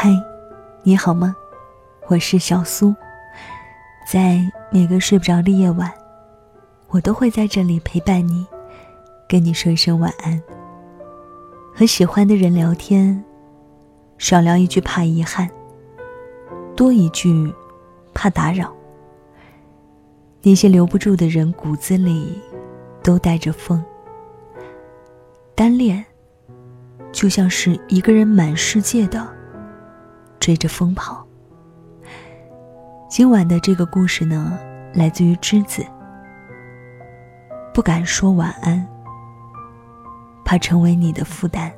嗨，你好吗？我是小苏，在每个睡不着的夜晚，我都会在这里陪伴你，跟你说一声晚安。和喜欢的人聊天，少聊一句怕遗憾，多一句怕打扰。那些留不住的人，骨子里都带着风。单恋，就像是一个人满世界的追着风跑。今晚的这个故事呢，来自于栀子。不敢说晚安，怕成为你的负担。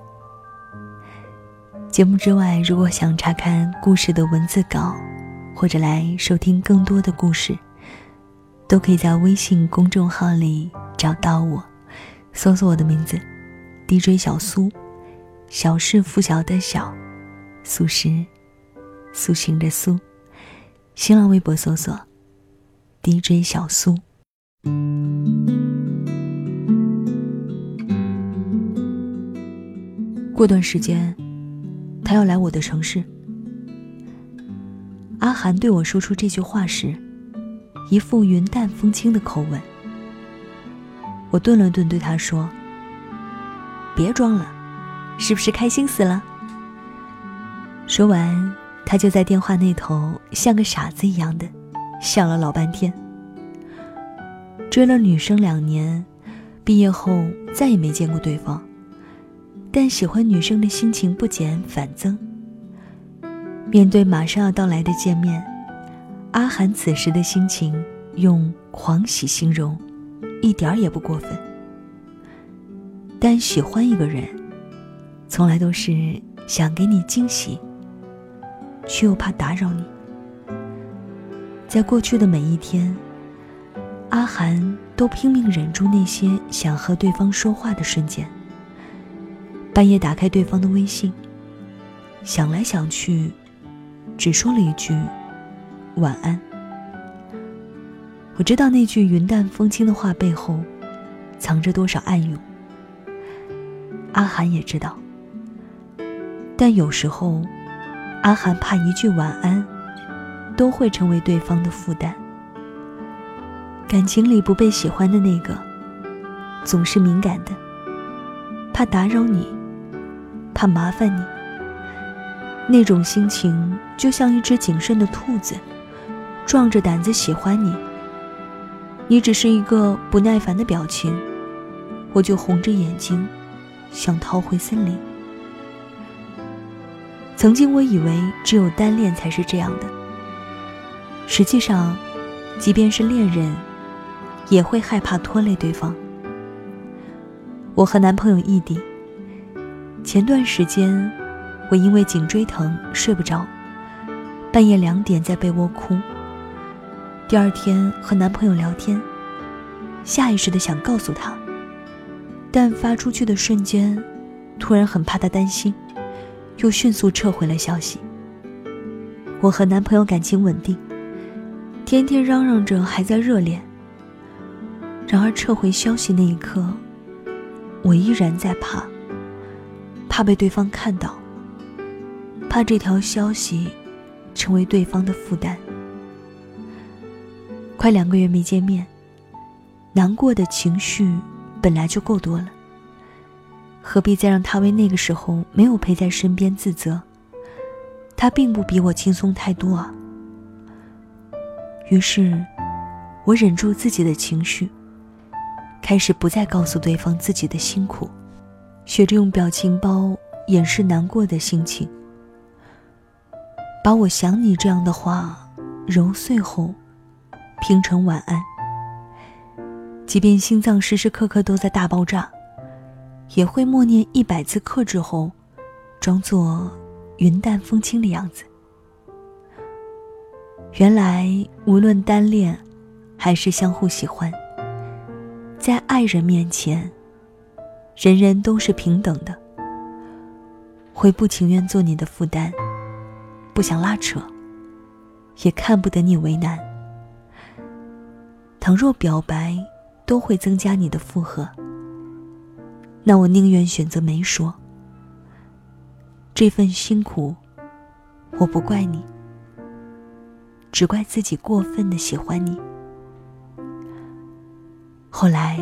节目之外，如果想查看故事的文字稿，或者来收听更多的故事。都可以在微信公众号里找到我，搜索我的名字，DJ 小苏，小是拂晓的小，苏是苏醒的苏。新浪微博搜索 DJ 小苏。过段时间，他要来我的城市。阿涵对我说出这句话时。一副云淡风轻的口吻，我顿了顿，对他说：“别装了，是不是开心死了？”说完，他就在电话那头像个傻子一样的笑了老半天。追了女生两年，毕业后再也没见过对方，但喜欢女生的心情不减反增。面对马上要到来的见面。阿涵此时的心情用狂喜形容，一点儿也不过分。但喜欢一个人，从来都是想给你惊喜，却又怕打扰你。在过去的每一天，阿涵都拼命忍住那些想和对方说话的瞬间。半夜打开对方的微信，想来想去，只说了一句。晚安。我知道那句云淡风轻的话背后，藏着多少暗涌。阿涵也知道，但有时候，阿涵怕一句晚安，都会成为对方的负担。感情里不被喜欢的那个，总是敏感的，怕打扰你，怕麻烦你。那种心情就像一只谨慎的兔子。壮着胆子喜欢你，你只是一个不耐烦的表情，我就红着眼睛，想逃回森林。曾经我以为只有单恋才是这样的，实际上，即便是恋人，也会害怕拖累对方。我和男朋友异地，前段时间，我因为颈椎疼睡不着，半夜两点在被窝哭。第二天和男朋友聊天，下意识的想告诉他，但发出去的瞬间，突然很怕他担心，又迅速撤回了消息。我和男朋友感情稳定，天天嚷嚷着还在热恋。然而撤回消息那一刻，我依然在怕，怕被对方看到，怕这条消息成为对方的负担。快两个月没见面，难过的情绪本来就够多了，何必再让他为那个时候没有陪在身边自责？他并不比我轻松太多啊。于是，我忍住自己的情绪，开始不再告诉对方自己的辛苦，学着用表情包掩饰难过的心情，把我想你这样的话揉碎后。拼成晚安。即便心脏时时刻刻都在大爆炸，也会默念一百次克制后，装作云淡风轻的样子。原来，无论单恋，还是相互喜欢，在爱人面前，人人都是平等的。会不情愿做你的负担，不想拉扯，也看不得你为难。倘若表白都会增加你的负荷，那我宁愿选择没说。这份辛苦，我不怪你，只怪自己过分的喜欢你。后来，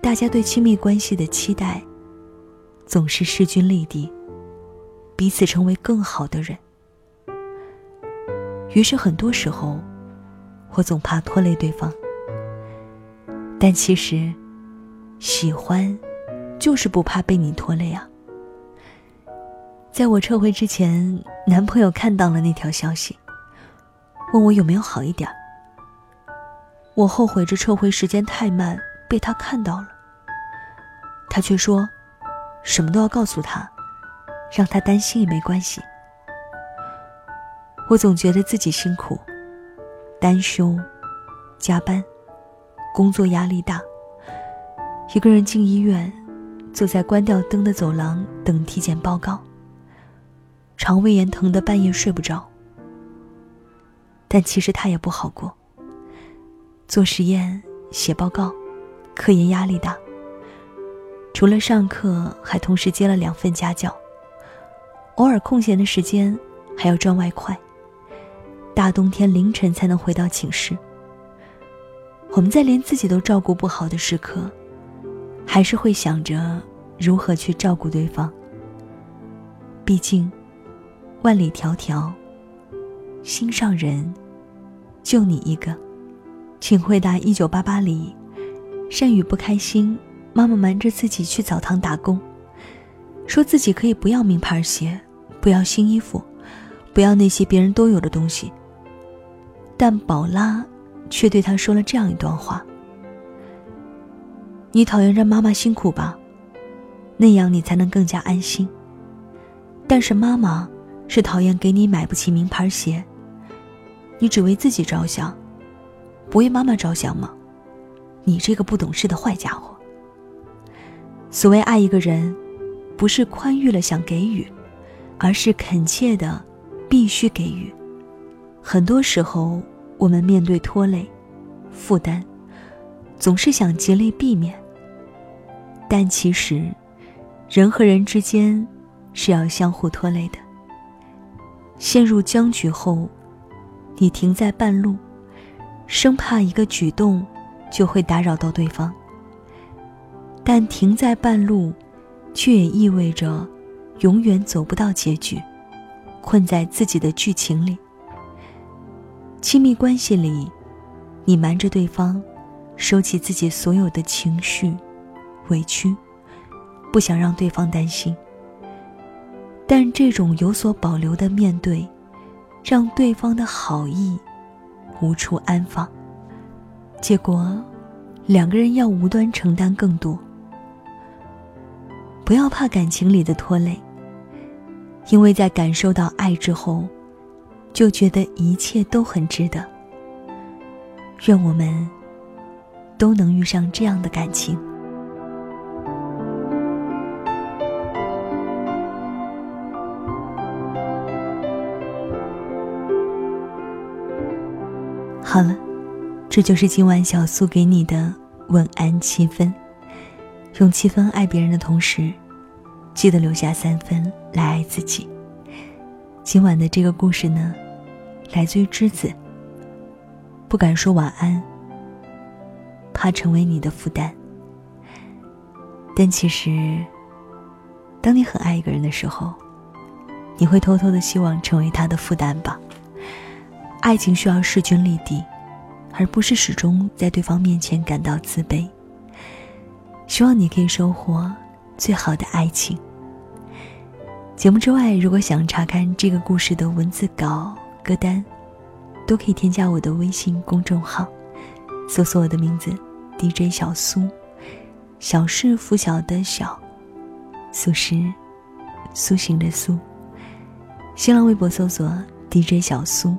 大家对亲密关系的期待，总是势均力敌，彼此成为更好的人。于是，很多时候，我总怕拖累对方。但其实，喜欢，就是不怕被你拖累啊。在我撤回之前，男朋友看到了那条消息，问我有没有好一点。我后悔这撤回时间太慢，被他看到了。他却说，什么都要告诉他，让他担心也没关系。我总觉得自己辛苦，单休，加班，工作压力大。一个人进医院，坐在关掉灯的走廊等体检报告。肠胃炎疼得半夜睡不着。但其实他也不好过。做实验、写报告，科研压力大。除了上课，还同时接了两份家教。偶尔空闲的时间，还要赚外快。大冬天凌晨才能回到寝室。我们在连自己都照顾不好的时刻，还是会想着如何去照顾对方。毕竟，万里迢迢，心上人就你一个。请回答：一九八八里，善宇不开心，妈妈瞒着自己去澡堂打工，说自己可以不要名牌鞋，不要新衣服，不要那些别人都有的东西。但宝拉却对他说了这样一段话：“你讨厌让妈妈辛苦吧？那样你才能更加安心。但是妈妈是讨厌给你买不起名牌鞋，你只为自己着想，不为妈妈着想吗？你这个不懂事的坏家伙！所谓爱一个人，不是宽裕了想给予，而是恳切的必须给予。很多时候。”我们面对拖累、负担，总是想极力避免。但其实，人和人之间是要相互拖累的。陷入僵局后，你停在半路，生怕一个举动就会打扰到对方。但停在半路，却也意味着永远走不到结局，困在自己的剧情里。亲密关系里，你瞒着对方，收起自己所有的情绪、委屈，不想让对方担心。但这种有所保留的面对，让对方的好意无处安放，结果两个人要无端承担更多。不要怕感情里的拖累，因为在感受到爱之后。就觉得一切都很值得。愿我们都能遇上这样的感情。好了，这就是今晚小苏给你的晚安七分。用七分爱别人的同时，记得留下三分来爱自己。今晚的这个故事呢，来自于栀子。不敢说晚安，怕成为你的负担。但其实，当你很爱一个人的时候，你会偷偷的希望成为他的负担吧？爱情需要势均力敌，而不是始终在对方面前感到自卑。希望你可以收获最好的爱情。节目之外，如果想查看这个故事的文字稿、歌单，都可以添加我的微信公众号，搜索我的名字 DJ 小苏，小是拂晓的小，苏是苏醒的苏。新浪微博搜索 DJ 小苏。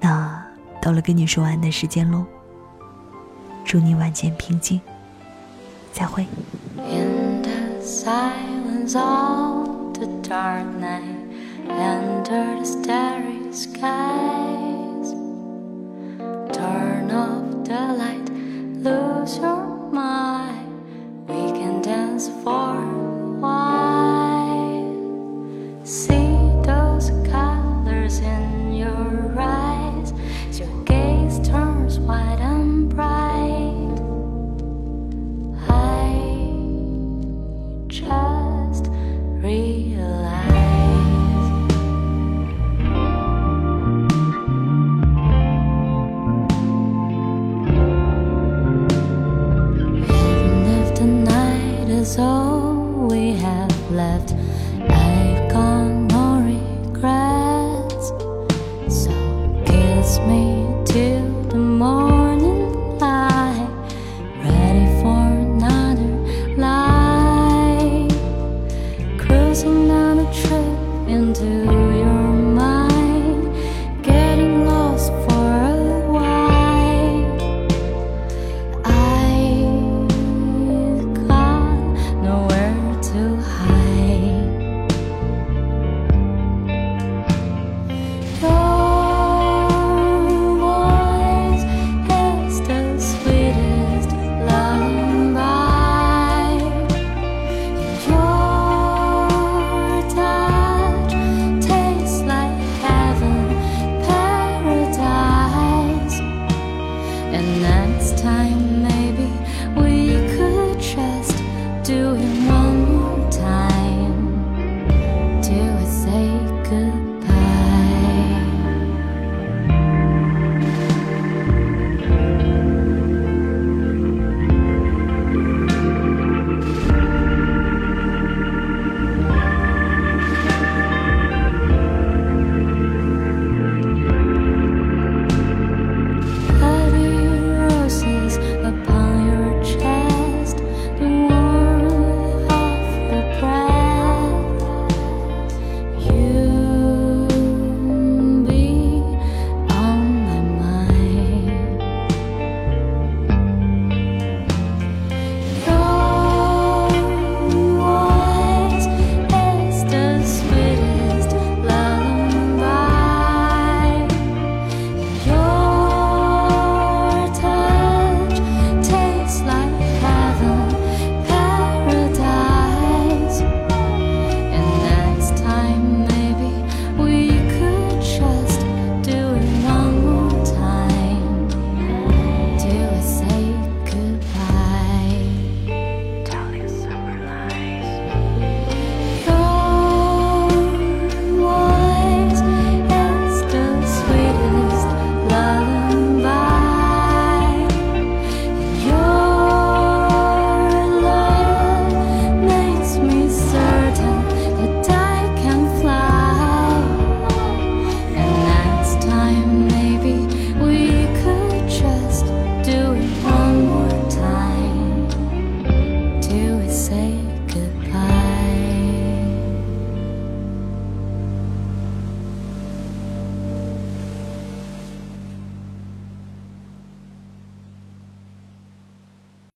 那到了跟你说完的时间喽，祝你晚间平静，再会。In the silence of the dark night enter the starry skies. Left,